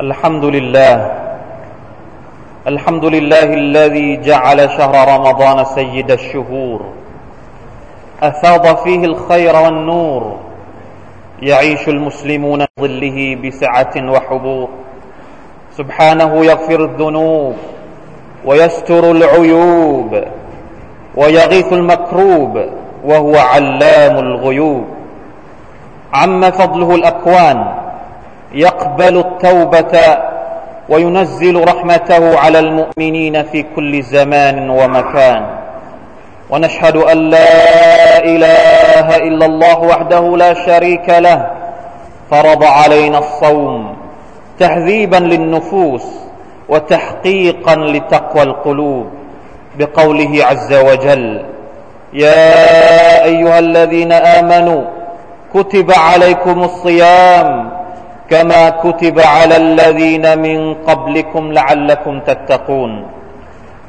الحمد لله. الحمد لله الذي جعل شهر رمضان سيد الشهور. أفاض فيه الخير والنور. يعيش المسلمون ظله بسعة وحبور. سبحانه يغفر الذنوب ويستر العيوب ويغيث المكروب وهو علام الغيوب. عم فضله الأكوان. يقبل التوبة وينزل رحمته على المؤمنين في كل زمان ومكان. ونشهد أن لا إله إلا الله وحده لا شريك له. فرض علينا الصوم تهذيبا للنفوس وتحقيقا لتقوى القلوب. بقوله عز وجل يا أيها الذين آمنوا كتب عليكم الصيام كما كتب على الذين من قبلكم لعلكم تتقون.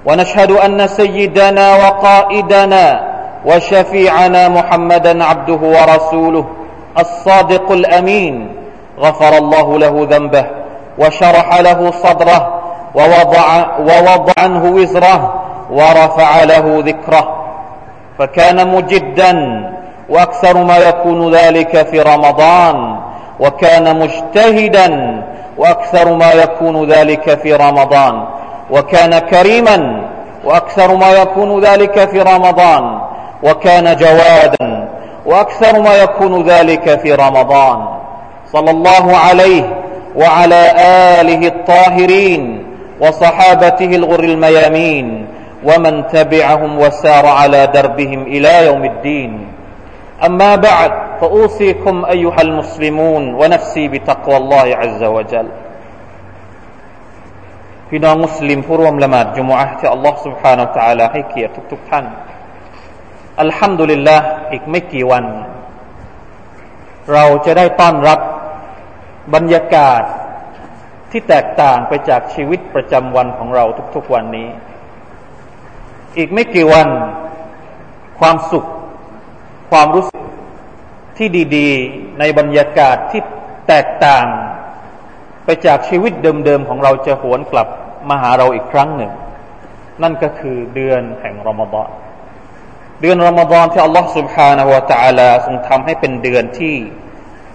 ونشهد أن سيدنا وقائدنا وشفيعنا محمدا عبده ورسوله الصادق الأمين غفر الله له ذنبه وشرح له صدره ووضع, ووضع عنه وزره ورفع له ذكره. فكان مجدا وأكثر ما يكون ذلك في رمضان. وكان مجتهدا وأكثر ما يكون ذلك في رمضان وكان كريما وأكثر ما يكون ذلك في رمضان وكان جوادا وأكثر ما يكون ذلك في رمضان صلى الله عليه وعلى آله الطاهرين وصحابته الغر الميامين ومن تبعهم وسار على دربهم إلى يوم الدين. أما بعد فاوصيكم ايها المسلمون ونفسي بتقوى الله عز وجل พี่น้องมุสลิมผู้ร่วมละหมาดจุมอะที่อัลลอฮ์ سبحانه และ تعالى ให้เกียรติทุกๆท่านอัลฮัมดุลิลละอีกไม่กี่วัน เราจะได้ต้อนรับบรรยากาศที่แตกต่างไปจากชีวิตประจำวันของเราทุกๆวันนี้ อีกไม่กี่วัน ความสุข ความรู้สึก ที่ดีๆ ในบรรยากาศที่แตกต่าง ไปจากชีวิตเดิมๆของเราจะหวนกลับมาหาเราอีกครั้งหนึ่ง นั่นก็คือเดือนแห่งรอมฎอนเดือนรอมฎอนที่อัลลอฮฺ سبحانه และ تعالى ทรงทำให้เป็นเดือนที่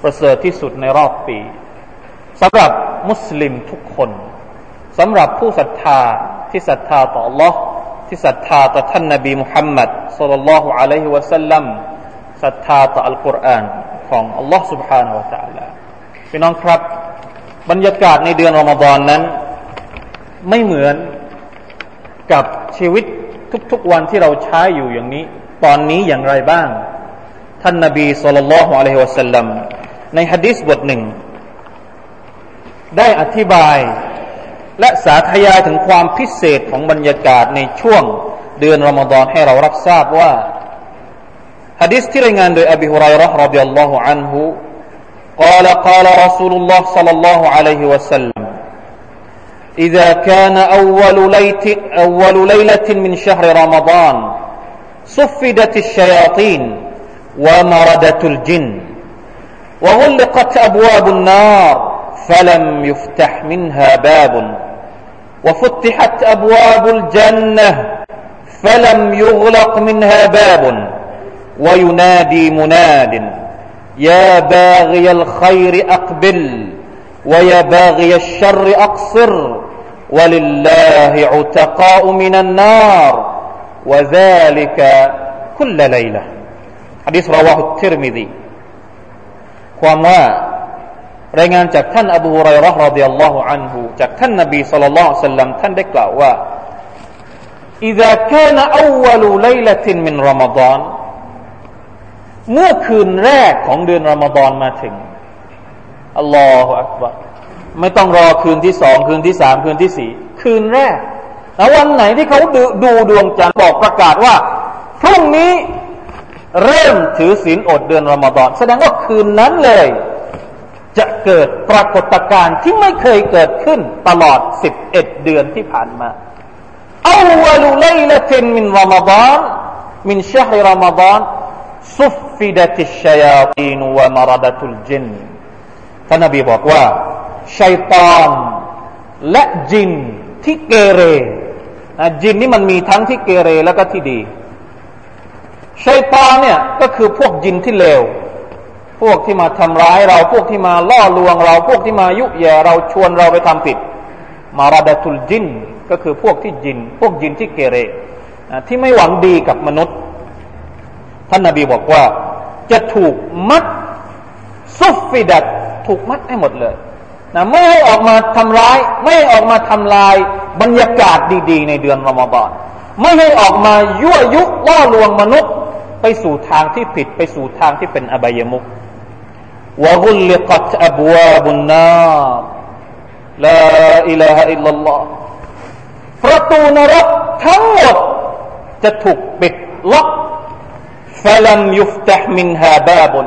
ประเสริฐที่สุดในรอบปีสำหรับมุสลิมทุกคนสำหรับผู้ศรัทธาที่ศรัทธาต่อ Allah ที่ศรัทธาต่อท่านนบีมุฮัมมัดสุลลัลลอฮุอะลัยฮิวะสัลลัม ศรัทธาต่ออัลกุรอานของ Allah سبحانه และ تعالى พี่น้องครับ บรรยากาศในเดือนรอมฎอนนั้น ไม่เหมือนกับชีวิตทุกๆวันที่เราใช้อยู่อย่างนี้ ตอนนี้อย่างไรบ้าง ท่านนบีสุลต่านละฮ์อะลัยฮิวะสัลลัมในฮะดิษบทหนึ่งได้อธิบายและสาธยายถึงความพิเศษของบรรยากาศในช่วงเดือนรอมฎอนให้เรารับทราบว่า حديث ترينان أبي هريرة رضي الله عنه قال قال رسول الله صلى الله عليه وسلم إذا كان أول, ليت أول ليلة من شهر رمضان صفدت الشياطين ومردت الجن وغلقت أبواب النار فلم يفتح منها باب وفتحت أبواب الجنة فلم يغلق منها باب وينادي مناد يا باغي الخير اقبل ويا باغي الشر اقصر ولله عتقاء من النار وذلك كل ليله حديث رواه الترمذي ความว่ารายงานจากท่านอบูฮุไรรห์รดิยัลลอฮุอันฮูจากท่านนบีสุลต่านสัลลัมท่านได้กล่าวว่า إذا كان أول ليلة من رمضان เมื่อคืนแรกของเดือนรอมฎอนมาถึงอัลลอฮฺอักบารไม่ต้องรอคืนที่สองคืนที่สามคืนที่สี่คืนแรกแล้ววันไหนที่เขาดูดูดวงจันทร์บอกประกาศว่า พรุ่งนี้เริ่มถือศีลอดเดือนรอมฎอนแสดงว่าคืนนั้นเลย จะเกิดปรากฏการณ์ที่ไม่เคยเกิดขึ้นตลอดสิบเอ็ดเดือนที่ผ่านมาอาวลุไลลตินมินรอมฎานมินชฮรรอมฎาน ซุฟฟิดัติชยาตีนวะมารดตุลจินท่านนบีบอกว่าชัยตอนและจินที่เกเรจินนี่มันมีทั้งที่เกเรแล้วก็ที่ดีชัยตอนเนี่ยก็คือพวกจินที่เลว พวกที่มาทำร้ายเราพวกที่มาล่อลวง เราพวกที่มายุแย่เราชวนเราไปทำผิด มาราดาตุลจินก็คือพวกที่จิน พวกจินที่เกเรที่ไม่หวังดีกับมนุษย์ ท่านนาบีบอกว่า จะถูกมัดซุฟฟิดัดถูกมัดให้หมดเลยนะไม่ให้ออกมาทำร้าย ไม่ให้ออกมาทำลายบรรยากาศดี ๆ ในเดือนรอมฎอนไม่ให้ออกมายั่วยุล่อลวงมนุษย์ ไปสู่ทางที่ผิดไปสู่ทางที่เป็นอบายมุขวะกุลิกัตอับวาบุนนาลาอิลาฮะอิลลัลลอฮ์ประตูนรกทั้งหมดจะถูกปิดล็อก ฟลัมยุฟตะมินฮาบาบุน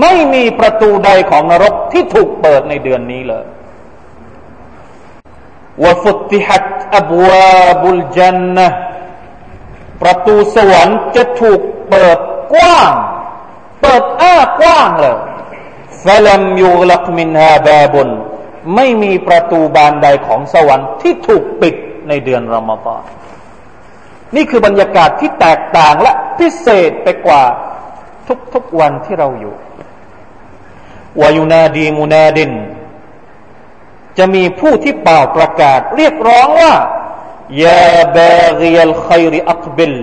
ไม่มีประตูใดของนรกที่ถูกเปิดในเดือนนี้เลยวฟุติฮัตอับวาบุลจันนะประตูสวรรค์จะถูกเปิดกว้าง เปิดอ้ากว้างเลยฟลัมยูลักมินฮาบาบุนไม่มีประตูบานใดของสวรรค์ที่ถูกปิดในเดือนรอมฎอนนี่คือบรรยากาศที่แตกต่างและ พิเศษไปกว่าทุกๆวันที่เราอยู่วายุนาดีมุนาดิน จะมีผู้ที่เป่าประกาศ เรียกร้องว่าيا باغي الخير أقبل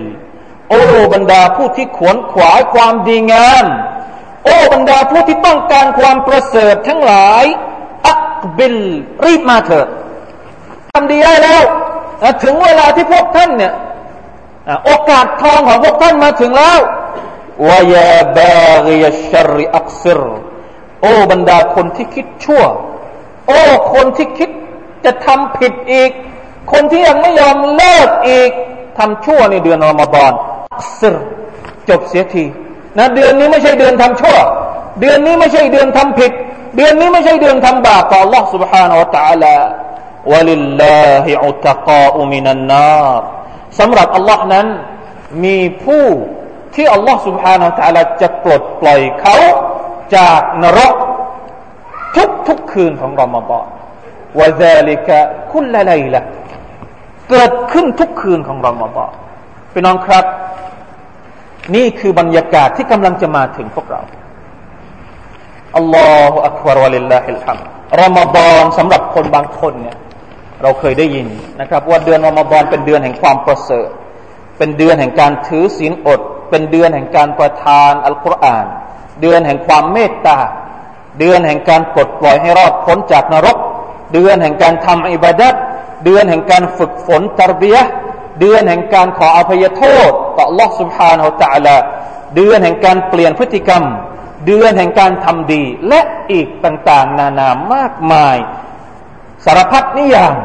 โอ้บรรดาผู้ที่ขวนขวายความดีงาม โอ้บรรดาผู้ที่ต้องการความประเสริฐทั้งหลาย أقبل รีบมาเถิดทำดีได้แล้ว ถึงเวลาที่พวกท่านเนี่ย โอกาสทองของพวกท่านมาถึงแล้ววายาบาเรียชริอักซิรโอ้บรรดาคนที่คิดชั่ว โอ้คนที่คิดจะทำผิดอีก คนที่ยังไม่ยอมเลิกอีกทำชั่วในเดือนรอมฎอนซึรจบเสียทีนะเดือนนี้ไม่ใช่เดือนทำชั่ว เดือนนี้ไม่ใช่เดือนทำผิด เดือนนี้ไม่ใช่เดือนทำบาปต่อ Allah سبحانه และ تعالى วะ ลิลลาฮิอุตกาอุมินันนาสำหรับ Allah นั้น มีผู้ที่ Allah سبحانه และ تعالى จะปลดปล่อยเขาจากนรกทุกทุกคืนของรอมฎอนวะซาลิกะคุลละไลละเกิดขึ้นทุกคืนของรอมฎอนพี่น้องครับ นี่คือบรรยากาศที่กำลังจะมาถึงพวกเราอัลลอฮฺอักบารวะลิลลาฮิลฮัมรอมฎอนสำหรับคนบางคนเนี่ย เราเคยได้ยินนะครับ ว่าเดือนรอมฎอนเป็นเดือนแห่งความประเสริฐเป็นเดือนแห่งการถือศีลอด เป็นเดือนแห่งการประทานอัลกุรอานเดือนแห่งความเมตตา เดือนแห่งการปลดปล่อยให้รอดพ้นจากนรก เดือนแห่งการทำอิบาดัตเดือนแห่งการฝึกฝนตรบียะเดือนแห่งการขออภัยโทษต่อ Allah سبحانه และ تعالى เดือนแห่งการเปลี่ยนพฤติกรรม เดือนแห่งการทำดี และอีกต่างๆ นานามากมาย สารพัดนิยาม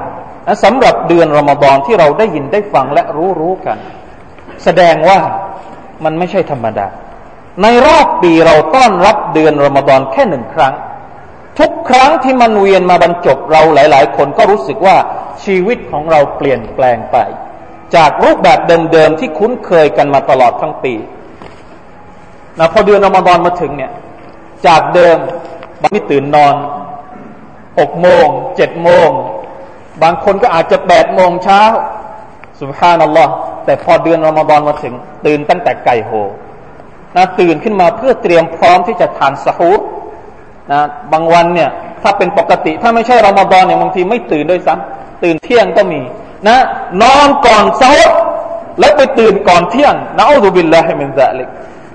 สำหรับเดือนรอมฎอนที่เราได้ยินได้ฟังและรู้รู้กัน แสดงว่ามันไม่ใช่ธรรมดา ในรอบปีเราต้อนรับเดือนรอมฎอนแค่หนึ่งครั้ง ทุกครั้งที่มันเวียนมาบรรจบเราหลาย ๆ คนก็รู้สึกว่าชีวิตของเราเปลี่ยนแปลงไป จากรูปแบบเดิม ๆ ที่คุ้นเคยกันมาตลอดทั้งปีนะพอเดือนอมฎอนมาถึงเนี่ย จากเดิมบางทีตื่นนอนหกโมงเจ็ดโมง บางคนก็อาจจะแปดโมงเช้าسبحان الله แต่พอเดือนรอมฎอนมาถึง ตื่นตั้งแต่ไก่โห่นะตื่นขึ้นมาเพื่อเตรียมพร้อมที่จะทานสฮูรนะบางวันเนี่ยถ้าเป็นปกติ ถ้าไม่ใช่รอมฎอนเนี่ยบางทีไม่ตื่นด้วยซ้ำตื่นเที่ยงก็มี นะ นอนก่อนเช้าแล้วไปตื่นก่อนเที่ยงนะنعوذ بالله من ذلك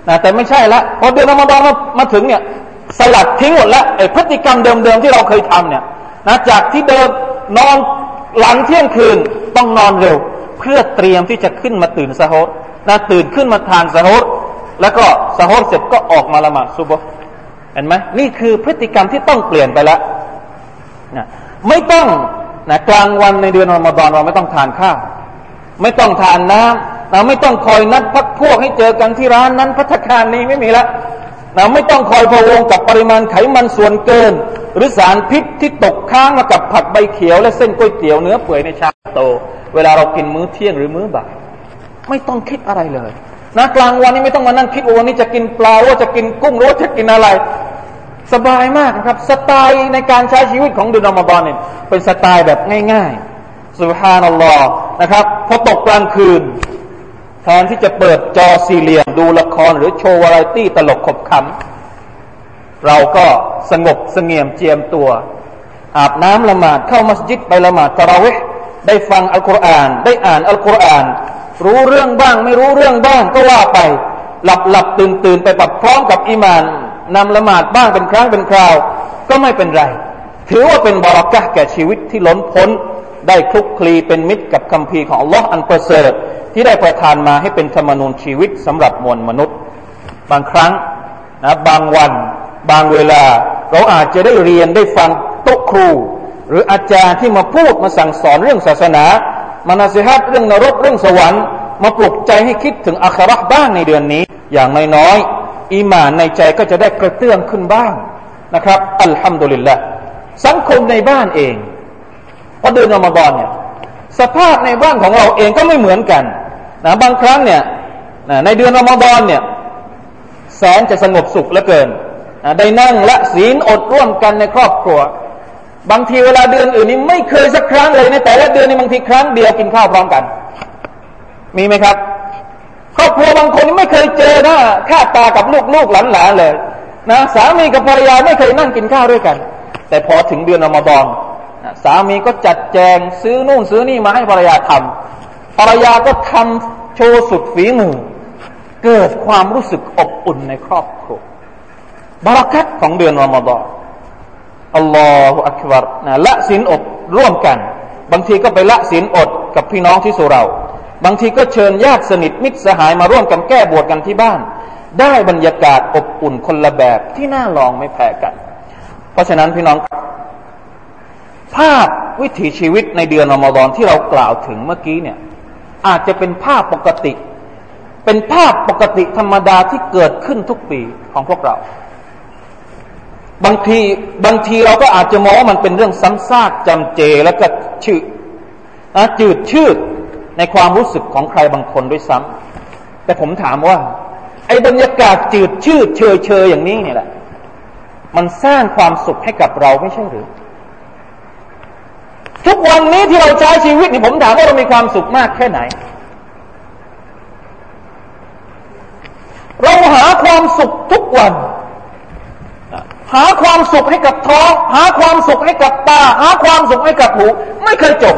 นะแต่ไม่ใช่ละพอเดือนรอมฎอนมามาถึงเนี่ยสลัดทิ้งหมดแล้วไอ้พฤติกรรมเดิมๆที่เราเคยทำเนี่ยนะจากที่เดิม นอนหลังเที่ยงคืนต้องนอนเร็ว เพื่อเตรียมที่จะขึ้นมาตื่นสะฮดนะตื่นขึ้นมาทานสะฮดแล้วก็สะฮดเสร็จก็ออกมาละหมาดซุบฮ์เห็นไหมนี่คือพฤติกรรมที่ต้องเปลี่ยนไปแล้วนะไม่ต้องนะกลางวันในเดือนอมฎอนเราไม่ต้องทานข้าวไม่ต้องทานน้ำเราไม่ต้องคอยนัดพักพวกให้เจอกันที่ร้านนั้นพัฒคารนี้ไม่มีแล้วเราไม่ต้องคอยพะวงกับปริมาณไขมันส่วนเกิน หรือสารพิษที่ตกค้างมากับผักใบเขียว และเส้นก๋วยเตี๋ยวเนื้อเปื่อยในชาโต เวลาเรากินมื้อเที่ยงหรือมื้อบ่ายไม่ต้องคิดอะไรเลยนะกลางวันนี้ไม่ต้องมานั่งคิดว่าวันนี้จะกินปลาว่าจะกินกุ้งหรือว่าจะกินอะไร สบายมากครับ สไตล์ในการใช้ชีวิตของเดือนอมฎอนเนี่ยเป็นสไตล์แบบง่ายๆสุฮานัลลอฮ์นะครับพอตกกลางคืนแทนที่จะเปิดจอสี่เหลี่ยมดูละครหรือโชว์วาไรตี้ตลกขบขัน เราก็สงบสงเงียมเจียมตัว อาบน้ำละหมาดเข้ามัสยิดไปละหมาดตะราเวห์ได้ฟังอัลกุรอาน ได้อ่านอัลกุรอาน รู้เรื่องบ้าง ไม่รู้เรื่องบ้างก็ว่าไป หลับหลับตื่นตื่นไปปัดพร้อมกับอิมานนำละหมาดบ้างเป็นครั้งเป็นคราว ก็ไม่เป็นไร ถือว่าเป็นบารักะแก่ชีวิตที่ล้นพ้น ได้คลุกคลีเป็นมิตรกับคำพีของอัลลอฮ์อันประเสริฐที่ได้ประทานมาให้เป็นธรรมนูญชีวิตสำหรับมวลมนุษย์ บางครั้งนะบางวัน บางเวลา เราอาจจะได้เรียนได้ฟังโต๊ะครู หรืออาจารย์ที่มาพูดมาสั่งสอนเรื่องศาสนา มานาสิฮัตเรื่องนรกเรื่องสวรรค์ มาปลุกใจให้คิดถึงอัคราบ้างในเดือนนี้ อย่างน้อยๆอีมานในใจก็จะได้กระเตื้องขึ้นบ้างนะครับ อัลฮัมดุลิลละสังคมในบ้านเองพอเดือนอมฎอนเนี่ยสภาพในบ้านของเราเองก็ไม่เหมือนกันนะบางครั้งเนี่ยในเดือนอมฎอนเนี่ยแสนจะสงบสุขเหลือเกิน ได้นั่งละศีลอดร่วมกันในครอบครัว บางทีเวลาเดือนอื่นนี้ไม่เคยสักครั้งเลยในแต่ละเดือนนี้บางทีครั้งเดียวกินข้าวพร้อมกัน มีไหมครับ ครอบครัวบางคนไม่เคยเจอหน้าค่าตากับลูกลูกหลานๆเลยนะสามีกับภรรยาไม่เคยนั่งกินข้าวด้วยกัน แต่พอถึงเดือนอมฎอนสามีก็จัดแจงซื้อนู่นซื้อนี่มาให้ภรรยาทำภรรยาก็ทำโชว์สุดฝีมือ เกิดความรู้สึกอบอุ่นในครอบครัว บารักัตของเดือนอมฎอนอัลลอฮฺอักบารนะละศีลอดร่วมกัน บางทีก็ไปละศีลอดกับพี่น้องที่สุเรา บางทีก็เชิญญาติสนิทมิตรสหายมาร่วมกันแก้บวชกันที่บ้าน ได้บรรยากาศอบอุ่นคนละแบบที่น่าลองไม่แพ้กัน เพราะฉะนั้นพี่น้อง ภาพวิถีชีวิตในเดือนอมฎอนที่เรากล่าวถึงเมื่อกี้เนี่ย อาจจะเป็นภาพปกติ เป็นภาพปกติธรรมดาที่เกิดขึ้นทุกปีของพวกเรา บางทีบางทีเราก็อาจจะมองว่ามันเป็นเรื่องซ้ำซากจำเจแล้วก็ชืดจืดชืดในความรู้สึกของใครบางคนด้วยซ้ำแต่ผมถามว่า ไอ้บรรยากาศจืดชืดเชยเชยอย่างนี้เนี่ยแหละ มันสร้างความสุขให้กับเราไม่ใช่หรือ ทุกวันนี้ที่เราใช้ชีวิตนี่ผมถามว่าเรามีความสุขมากแค่ไหน เราหาความสุขทุกวัน หาความสุขให้กับท้อง หาความสุขให้กับตา หาความสุขให้กับหู ไม่เคยจบ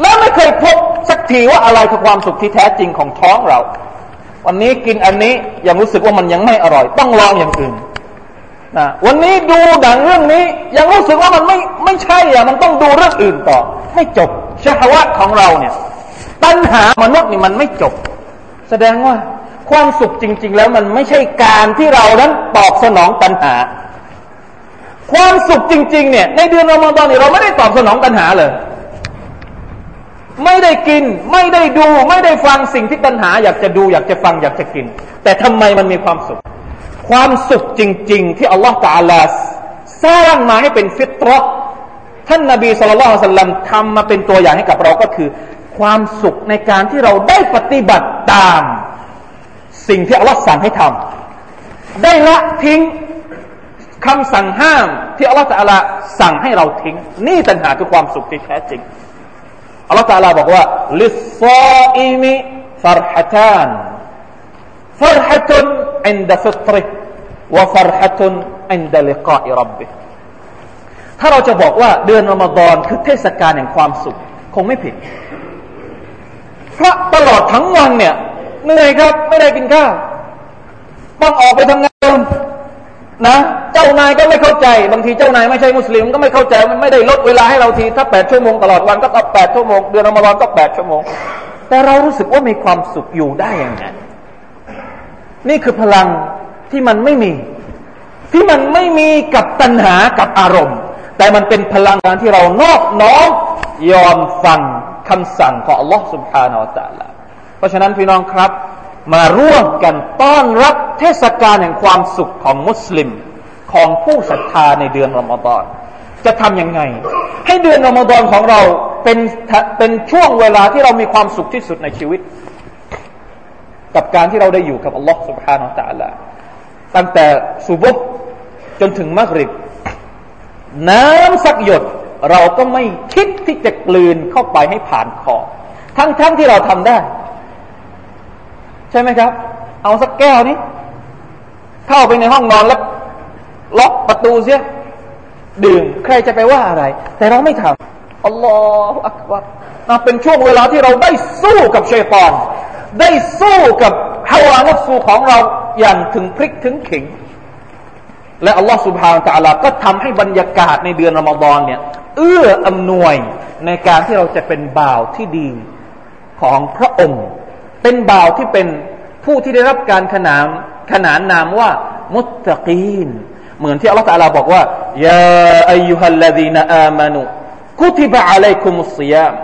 และไม่เคยพบสักทีว่าอะไรคือความสุขที่แท้จริงของท้องเรา วันนี้กินอันนี้ยังรู้สึกว่ามันยังไม่อร่อย ต้องลองอย่างอื่นนะวันนี้ดูดังเรื่องนี้ยังรู้สึกว่ามันไม่ไม่ใช่อะมันต้องดูเรื่องอื่นต่อ ไม่จบชาวัตของเราเนี่ย ปัญหามนุษย์นี่มันไม่จบ แสดงว่าความสุขจริง ๆ แล้วมันไม่ใช่การที่เรานั้นตอบสนองตัณหา ความสุขจริง ๆ เนี่ย ในเดือนรอมฎอนนี่เราไม่ได้ตอบสนองตัณหาเลยไม่ได้กิน ไม่ได้ดู ไม่ได้ฟังสิ่งที่ตัณหา อยากจะดูอยากจะฟังอยากจะกิน แต่ทำไมมันมีความสุข ความสุขจริง ๆ ที่อัลลอฮฺตาลาสร้างมาให้เป็นฟิตรอท่านนาบีสุลต่านสัลลัมทำมาเป็นตัวอย่างให้กับเราก็คือ ความสุขในการที่เราได้ปฏิบัติตาม สิ่งที่อัลลอฮฺสั่งให้ทำได้ละทิ้ง คำสั่งห้ามที่อัลลอฮฺตะลาสั่งให้เราทิ้ง นี่ต่างหากคือความสุขที่แท้จริงอัลลอฮฺตะลาบอกว่าللصائم فرحتان فرحة عند فطره وفرحة عند لقاء ربهถ้าเราจะบอกว่าเดือนรอมฎอนคือเทศกาลแห่งความสุข คงไม่ผิด เพราะตลอดทั้งวันเนี่ยเหนื่อยครับ ไม่ได้กินข้าวต้องออกไปทำงาน นะเจ้านายก็ไม่เข้าใจ บางทีเจ้านายไม่ใช่มุสลิมก็ไม่เข้าใจมันไม่ได้ลดเวลาให้เราทีถ้าแปดชั่วโมงตลอดวันก็ต้องแปดชั่วโมงเดือนละมรอนก็แปดชั่วโมง แต่เรารู้สึกว่ามีความสุขอยู่ได้อย่างไงนี่คือพลังที่มันไม่มี ที่มันไม่มีกับตัณหากับอารมณ์ แต่มันเป็นพลังงานที่เรานอบน้อมยอมฟังคำสั่งของ Allah ฮ์สุบฮานาอัลลอฮ์เพราะฉะนั้นพี่น้องครับ มาร่วมกันต้อนรับเทศกาลแห่งความสุขของมุสลิม ของผู้ศรัทธาในเดือนรอมฎอนจะทำยังไง ให้เดือนรอมฎอนของเราเป็นเป็นช่วงเวลาที่เรามีความสุขที่สุดในชีวิตกับการที่เราได้อยู่กับอัลลอฮ์ سبحانه และ تعالى ตั้งแต่สุบฮ์ จนถึงมักริบ น้ำสักหยด เราก็ไม่คิดที่จะกลืนเข้าไปให้ผ่านคอทั้งๆทที่เราทำได้ ใช่ไหมครับ เอาสักแก้วนี้ เข้าไปในห้องนอนแล้วล็อกประตูเสียดื่มใครจะไปว่าอะไร แต่เราไม่ทำอัลลอฮฺอักบัรเป็นช่วงเวลาที่เราได้สู้กับชัยตอน ได้สู้กับฮาวานัสูของเราอย่างถึงพริกถึงขิง และอัลลอฮฺสุบฮานตะลาก็ทำให้บรรยากาศในเดือนรอมฎอนเนี่ย เอื้ออำนวยในการที่เราจะเป็นบ่าวที่ดีของพระองค์ เป็นบ่าวที่เป็นผู้ที่ได้รับการขนานขนานนามว่า มุตตะกีน เหมือนที่อัลลอฮฺตะลาบอกว่ายาอายุฮัลลดีนอามานุกุติบะอะลัยคุมุสยาม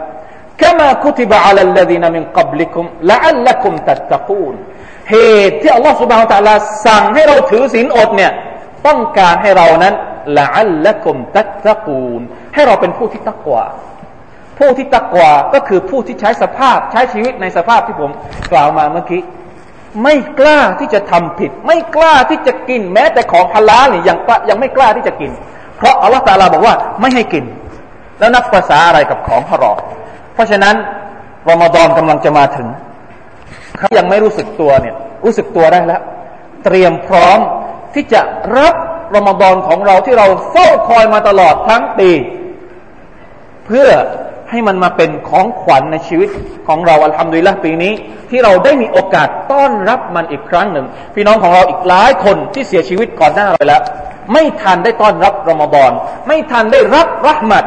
كما كتب على الذين من قبلكم لعلكم تتقون เหตุที่อัลลอฮฺสุบฮานตะลาสั่งให้เราถือศีลอดเนี่ยต้องการให้เรานั้นละอัลละกุมตัตตะกูลให้เราเป็นผู้ที่ตักวา ผู้ที่ตักวาก็คือผู้ที่ใช้สภาพใช้ชีวิตในสภาพที่ผมกล่าวมาเมื่อกี้ไม่กล้าที่จะทำผิด ไม่กล้าที่จะกิน แม้แต่ของฮาลาลนี่ยังยังไม่กล้าที่จะกิน เพราะอัลลอฮฺตาลาบอกว่าไม่ให้กิน แล้วนับภาษาอะไรกับของฮารอมเพราะฉะนั้นรอมฎอนกำลังจะมาถึงเขายังไม่รู้สึกตัวเนี่ย รู้สึกตัวได้แล้ว เตรียมพร้อมที่จะรับรอมฎอนของเราที่เราเฝ้าคอยมาตลอดทั้งปี เพื่อ ให้มันมาเป็นของขวัญในชีวิตของเราอัลฮัมดุลิลละปีนี้ ที่เราได้มีโอกาสต้อนรับมันอีกครั้งหนึ่ง พี่น้องของเราอีกหลายคนที่เสียชีวิตก่อนหน้าเราไปแล้ว ไม่ทันได้ต้อนรับรอมฎอนไม่ทันได้รับรัหมัด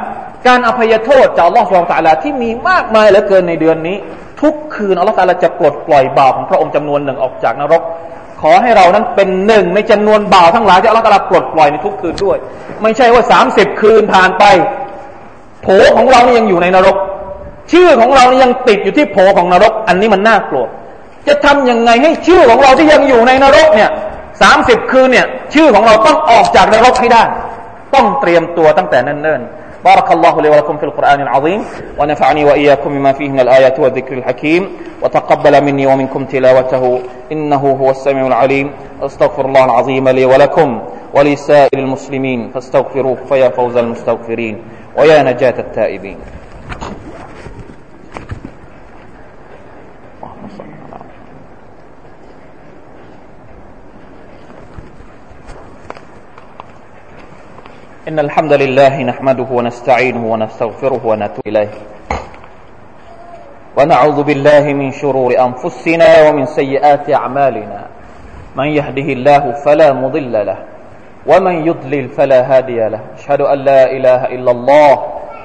การอภัยโทษจากอัลลอฮฺสุลตาลาที่มีมากมายเหลือเกินในเดือนนี้ ทุกคืนอัลลอฮฺตาลาจะปลดปล่อยบาปของพระองค์จำนวนหนึ่งออกจากนรก ขอให้เรานั้นเป็นหนึ่งในจำนวนบาวทั้งหลายที่อัลลอฮฺตาลาปลดปล่อยในทุกคืนด้วย ไม่ใช่ว่าสามสิบคืนผ่านไป โผของเรานี่ยังอยู่ในนรก ชื่อของเรานี่ยังติดอยู่ที่โผของนรก อันนี้มันน่ากลัว จะทํำยังไงให้ชื่อของเราที่ยังอยู่ในนรกเนี่ยสามสิบคืนเนี่ยชื่อของเราต้องออกจากนรกให้ได้ ต้องเตรียมตัวตั้งแต่เนิ่นๆ بارك الله لي ولكم في القرآن العظيم ونفعني وإياكم بما فيه من الآيات والذكر الحكيم وتقبل مني ومنكم تلاوته إنه هو السميع العليم أستغفر الله العظيم لي ولكم ولسائر المسلمين فاستغفروه فيا فوز المستغفرين ويا نجاة التائبين. إن الحمد لله نحمده ونستعينه ونستغفره ونتوب إليه. ونعوذ بالله من شرور أنفسنا ومن سيئات أعمالنا. من يهده الله فلا مضل له. ومن يضلل فلا هادي له. أشهد أن لا إله إلا الله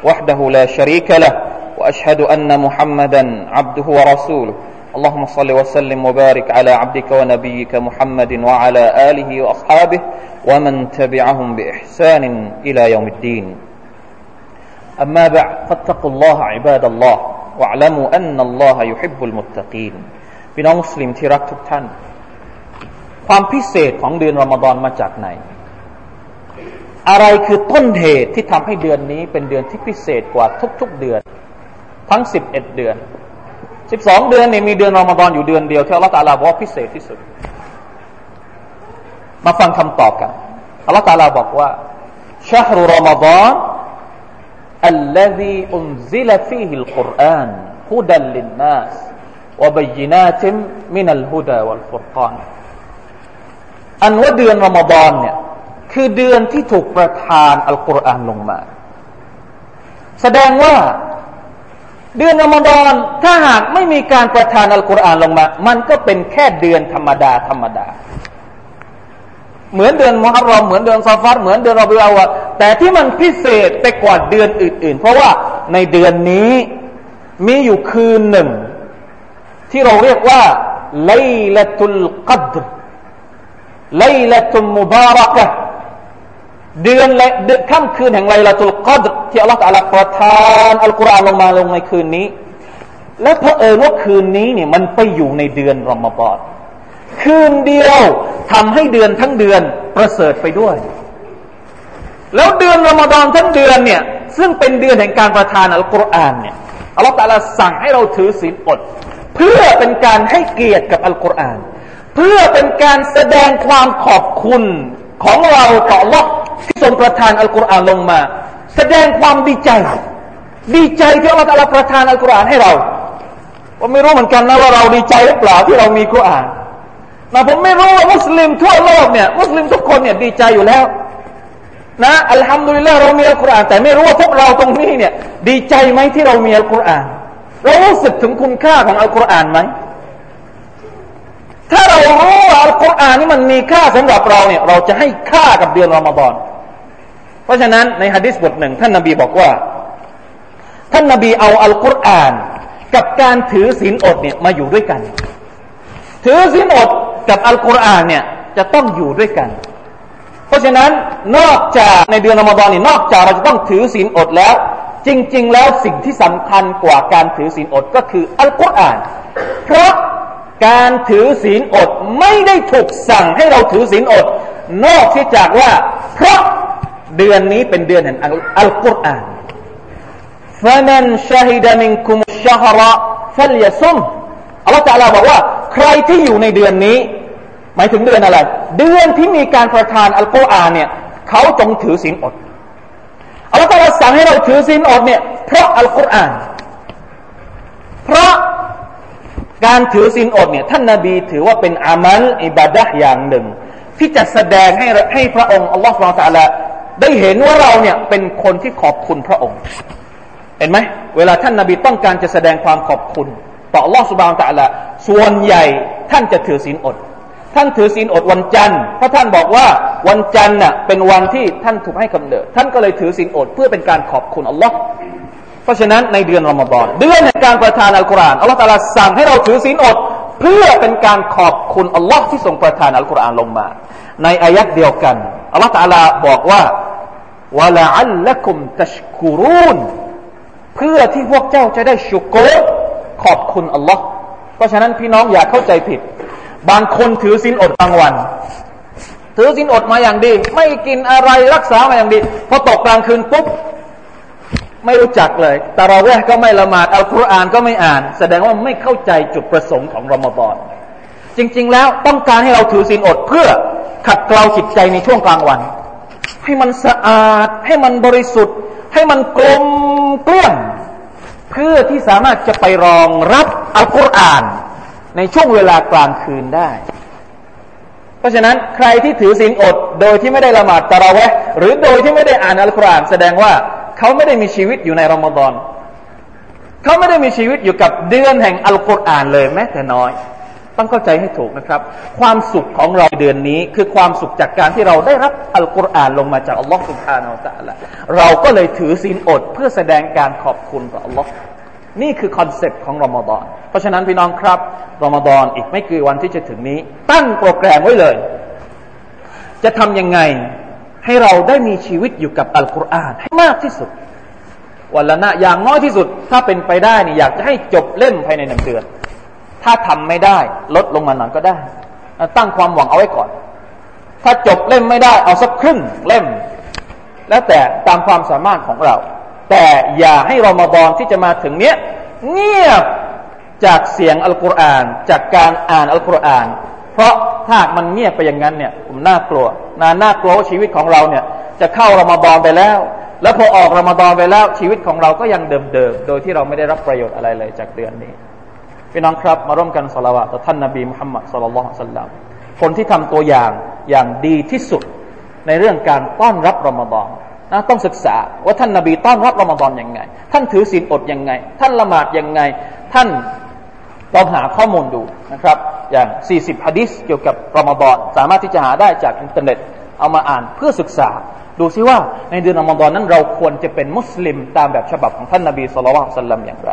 وحده لا شريك له وأشهد أن محمدا عبده ورسوله. اللهم صل وسلم وبارك على عبدك ونبيك محمد وعلى آله وأصحابه ومن تبعهم بإحسان إلى يوم الدين. أما بعد فاتقوا الله عباد الله واعلموا أن الله يحب المتقين. بنا مسلم พี่น้องมุสลิมที่รักทุกท่าน ความพิเศษของเดือนรอมฎอนมาจากไหน? อะไรคือต้นเหตุที่ทำให้เดือนนี้เป็นเดือนที่พิเศษกว่าทุกๆเดือน ทั้งสิบเอ็ดเดือนสิบสองเดือนเนี่ยมีเดือนรอมฎอนอยู่เดือนเดียวที่อัลลอฮฺตาลาบอกว่าพิเศษที่สุด มาฟังคำตอบกันอัลลอฮฺตาลาบอกว่าชาฮรุรอมฎอน الذي أنزل فيه القرآن هدى للناس وبينات من الهدى والفرقان อันว่าเดือนรอมฎอนเนี่ย คือเดือนที่ถูกประทานอัลกุรอานลงมา แสดงว่าเดือนอมฎอนถ้าหากไม่มีการประทานอัลกุรอานลงมา มันก็เป็นแค่เดือนธรรมดาธรรมดา เหมือนเดือนมุฮัรรอมเหมือนเดือนซาฟัรเหมือนเดือนรอบิอาวะแต่ที่มันพิเศษไปกว่าเดือนอื่น ๆ เพราะว่าในเดือนนี้มีอยู่คืนหนึ่ง ที่เราเรียกว่าไลลตุลกัดรไลลตุลมุบารักะ เดือนและค่ำคืนแห่งไลลาตุลกัดที่อัลลอฮฺตะลาประทานอัลกุรอานลงมาลงในคืนนี้ และเพอเออว่าคืนนี้เนี่ยมันไปอยู่ในเดือนรอมฎอนคืนเดียวทำให้เดือนทั้งเดือนประเสริฐไปด้วย แล้วเดือนรอมฎอนทั้งเดือนเนี่ยซึ่งเป็นเดือนแห่งการประทานอัลกุรอานเนี่ยอัลลอฮฺตะลาสั่งให้เราถือศีลอด เพื่อเป็นการให้เกียรติกับอัลกุรอาน เพื่อเป็นการแสดงความขอบคุณของเราต่อ Allah ที่ทรงประทานอัลกุรอานลงมา แสดงความดีใจ ดีใจที่อัลลอฮฺประทานอัลกุรอานให้เราผมไม่รู้เหมือนกันนะว่าเราดีใจหรือเปล่าที่เรามีกุรอานนะผมไม่รู้ว่ามุสลิมทั่วโลกเนี่ยมุสลิมทุกคนเนี่ยดีใจอยู่แล้วนะอัลฮัมดุลิลละเรามีอัลกุรอานแต่ไม่รู้ว่าพวกเราตรงนี้เนี่ย ดีใจไหมที่เรามีอัลกุรอานเรารู้สึกถึงคุณค่าของอัลกุรอานไหมถ้าเรารู้ว่าอัลกุรอานนี่มันมีค่าสำหรับเราเนี่ย เราจะให้ค่ากับเดือนรอมฎอน เพราะฉะนั้นในฮะดิษบทหนึ่งท่านนบีบอกว่า ท่านนบีเอาอัลกุรอาน กับการถือศีลอดเนี่ยมาอยู่ด้วยกัน ถือศีลอดกับอัลกุรอานเนี่ยจะต้องอยู่ด้วยกัน เพราะฉะนั้นนอกจากในเดือนอมฎอนนี่นอกจากเราจะต้องถือศีลอดแล้ว จริง ๆ แล้วสิ่งที่สำคัญกว่าการถือศีลอดก็คืออัลกุรอาน เพราะการถือศีลอดไม่ได้ถูกสั่งให้เราถือศีลอด นอกที่จากว่า เพราะ เดือนนี้เป็นเดือนแห่งอัลกุรอานฟะนันชาฮิดามินคุมชะฮระฟัลยาซุมอัลลอฮฺจะลาบอกว่า ใครที่อยู่ในเดือนนี้ หมายถึงเดือนอะไร เดือนที่มีการประทานอัลกุรอานเนี่ยเขาจงถือศีลอดอัลลอฮฺจะสั่งให้เราถือศีลอดเนี่ยเพราะอัลกุรอาน เพราะการถือศีลอดเนี่ยท่านนาบีถือว่าเป็นอามัลอิบาดะห์อย่างหนึ่ง ที่จะแสดงให้ให้พระองค์อัลลอฮฺสุลตาละ ได้เห็นว่าเราเนี่ยเป็นคนที่ขอบคุณพระองค์ เห็นไหมเวลาท่านนาบีต้องการจะแสดงความขอบคุณ ต่ออัลลอฮฺสุบานตะลาส่วนใหญ่ท่านจะถือศีลอด ท่านถือศีลอดวันจันทร์เพราะท่านบอกว่าวันจันทร์น่ะเป็นวันที่ท่านถูกให้กำเนิด ท่านก็เลยถือศีลอดเพื่อเป็นการขอบคุณอัลลอฮ์เพราะฉะนั้นในเดือนรอมฎอนเดือนแห่งการประทานอัลกุรอานอัลลอฮฺตาลาสั่งให้เราถือศีลอดเพื่อเป็นการขอบคุณอัลลอฮ์ที่ทรงประทานอัลกุรอานลงมา ในอายัดเดียวกันอัลลอฮฺตาลาบอกว่า วะลาอัลละกุมตัชกุรูนเพื่อที่พวกเจ้าจะได้ชุกรขอบคุณอัลลอฮ์เพราะฉะนั้นพี่น้องอย่าเข้าใจผิด บางคนถือศีลอดกลางวัน ถือศีลอดมาอย่างดี ไม่กินอะไรรักษามาอย่างดีพอตกกลางคืนปุ๊บไม่รู้จักเลยตาราเวก็ไม่ละหมาดอัลกุรอานก็ไม่อ่าน แสดงว่าไม่เข้าใจจุดประสงค์ของรอมฎอนจริง ๆ แล้วต้องการให้เราถือศีลอดเพื่อขัดเกลาจิตใจในช่วงกลางวัน ให้มันสะอาด ให้มันบริสุทธิ์ ให้มันกลมเกลี้ยง เพื่อที่สามารถจะไปรองรับอัลกุรอาน ในช่วงเวลากลางคืนได้ เพราะฉะนั้นใครที่ถือศีลอด โดยที่ไม่ได้ละหมาดตะราเวะหรือโดยที่ไม่ได้อ่านอัลกุรอาน แสดงว่าเขาไม่ได้มีชีวิตอยู่ในรอมฎอนเขาไม่ได้มีชีวิตอยู่กับเดือนแห่งอัลกุรอานเลยแม้แต่น้อย ต้องเข้าใจให้ถูกนะครับ ความสุขของเราเดือนนี้ คือความสุขจากการที่เราได้รับอัลกุรอานลงมาจากอัลลอฮฺสุบฮานาอัลตะละเราก็เลยถือศีลอดเพื่อแสดงการขอบคุณต่ออัลลอฮ์นี่คือคอนเซปต์ของรอมฎอน เพราะฉะนั้นพี่น้องครับรอมฎอนอีกไม่กี่วันที่จะถึงนี้ ตั้งโปรแกรมไว้เลย จะทำยังไงให้เราได้มีชีวิตอยู่กับอัลกุรอานให้มากที่สุด วันละนะอย่างน้อยที่สุด ถ้าเป็นไปได้นี่อยากจะให้จบเล่มภายในหนึ่งเดือน ถ้าทำไม่ได้ ลดลงมาหน่อยก็ได้ ตั้งความหวังเอาไว้ก่อน ถ้าจบเล่มไม่ได้เอาสักครึ่งเล่ม แล้วแต่ตามความสามารถของเรา แต่อย่าให้รอมฎอนที่จะมาถึงเนี้ยเงียบจากเสียงอัลกุรอาน จากการอ่านอัลกุรอาน เพราะถ้ามันเงียบไปอย่างนั้นเนี่ยผมน่ากลัวนาน่ากลัวชีวิตของเราเนี่ย จะเข้ารอมฎอนไปแล้ว แล้วพอออกรอมฎอนไปแล้วชีวิตของเราก็ยังเดิมๆโดยที่เราไม่ได้รับประโยชน์อะไรเลยจากเดือนนี้ พี่น้องครับ มาร่วมกันสละวะต่อท่านนบีมุฮัมมัดสุลลัลสัลลัมคนที่ทำตัวอย่างอย่างดีที่สุดในเรื่องการต้อนรับรอมฎอนนะต้องศึกษาว่าท่านนบีต้อนรับรอมฎอนยังไง ท่านถือศีลอดยังไง ท่านละหมาดยังไง ท่านลองหาข้อมูลดูนะครับ อย่าง 40ฮะดิษเกี่ยวกับรอมฎอนสามารถที่จะหาได้จากอินเทอร์เน็ต เอามาอ่านเพื่อศึกษา ดูซิว่าในเดือนรอมฎอนนั้นเราควรจะเป็นมุสลิมตามแบบฉบับของท่านนบีสุลต่านสัลลัมอย่างไร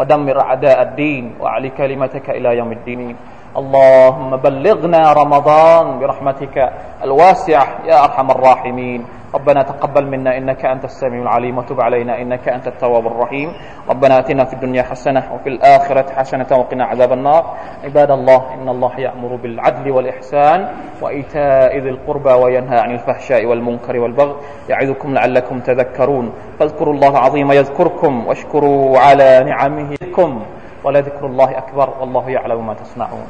ودمر أعداء الدين وأعلي كلمتك إلى يوم الدين. اللهم بلغنا رمضان برحمتك الواسعة يا أرحم الراحمين. ربنا تقبل منا إنك أنت السميع العليم وتب علينا إنك أنت التواب الرحيم. ربنا أتنا في الدنيا حسنة وفي الآخرة حسنة وقنا عذاب النار. عباد الله إن الله يأمر بالعدل والإحسان وإيتاء ذي القربى وينهى عن الفحشاء والمنكر والبغي. يعظكم لعلكم تذكرون. فاذكروا الله العظيم يذكركم واشكروا على نعمه. لكم ولذكر الله أكبر والله يعلم ما تصنعون.